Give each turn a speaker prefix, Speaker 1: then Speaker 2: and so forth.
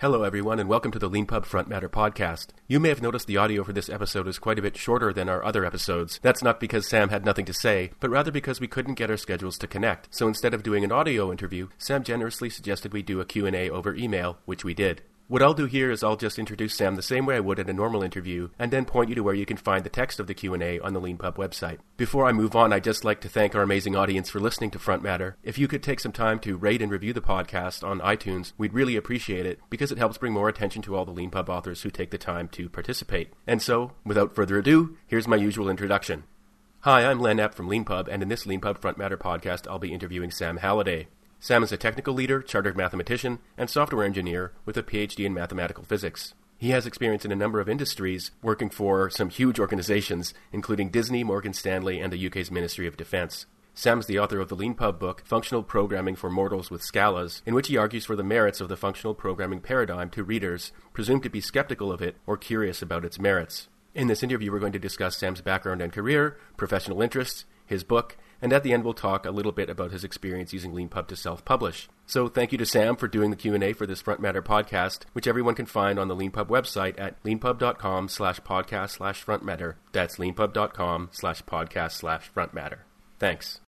Speaker 1: Hello, everyone, and welcome to the LeanPub Front Matter podcast. You may have noticed the audio for this episode is quite a bit shorter than our other episodes. That's not because Sam had nothing to say, but rather because we couldn't get our schedules to connect. So instead of doing an audio interview, Sam generously suggested we do a Q&A over email, which we did. What I'll do here is I'll just introduce Sam the same way I would at a normal interview, and then point you to where you can find the text of the Q&A on the LeanPub website. Before I move on, I'd just like to thank our amazing audience for listening to Front Matter. If you could take some time to rate and review the podcast on iTunes, we'd really appreciate it, because it helps bring more attention to all the LeanPub authors who take the time to participate. And so, without further ado, here's my usual introduction. Hi, I'm Len Epp from LeanPub, and in this LeanPub Front Matter podcast, I'll be interviewing Sam Halliday. Sam is a technical leader, chartered mathematician, and software engineer with a PhD in mathematical physics. He has experience in a number of industries, working for some huge organizations, including Disney, Morgan Stanley, and the UK's Ministry of Defense. Sam's the author of the LeanPub book, Functional Programming for Mortals with Scalaz, in which he argues for the merits of the functional programming paradigm to readers presumed to be skeptical of it or curious about its merits. In this interview, we're going to discuss Sam's background and career, professional interests, his book, and at the end we'll talk a little bit about his experience using LeanPub to self-publish. So thank you to Sam for doing the Q&A for this Front Matter podcast, which everyone can find on the LeanPub website at leanpub.com slash podcast slash frontmatter. That's leanpub.com slash podcast slash frontmatter. Thanks.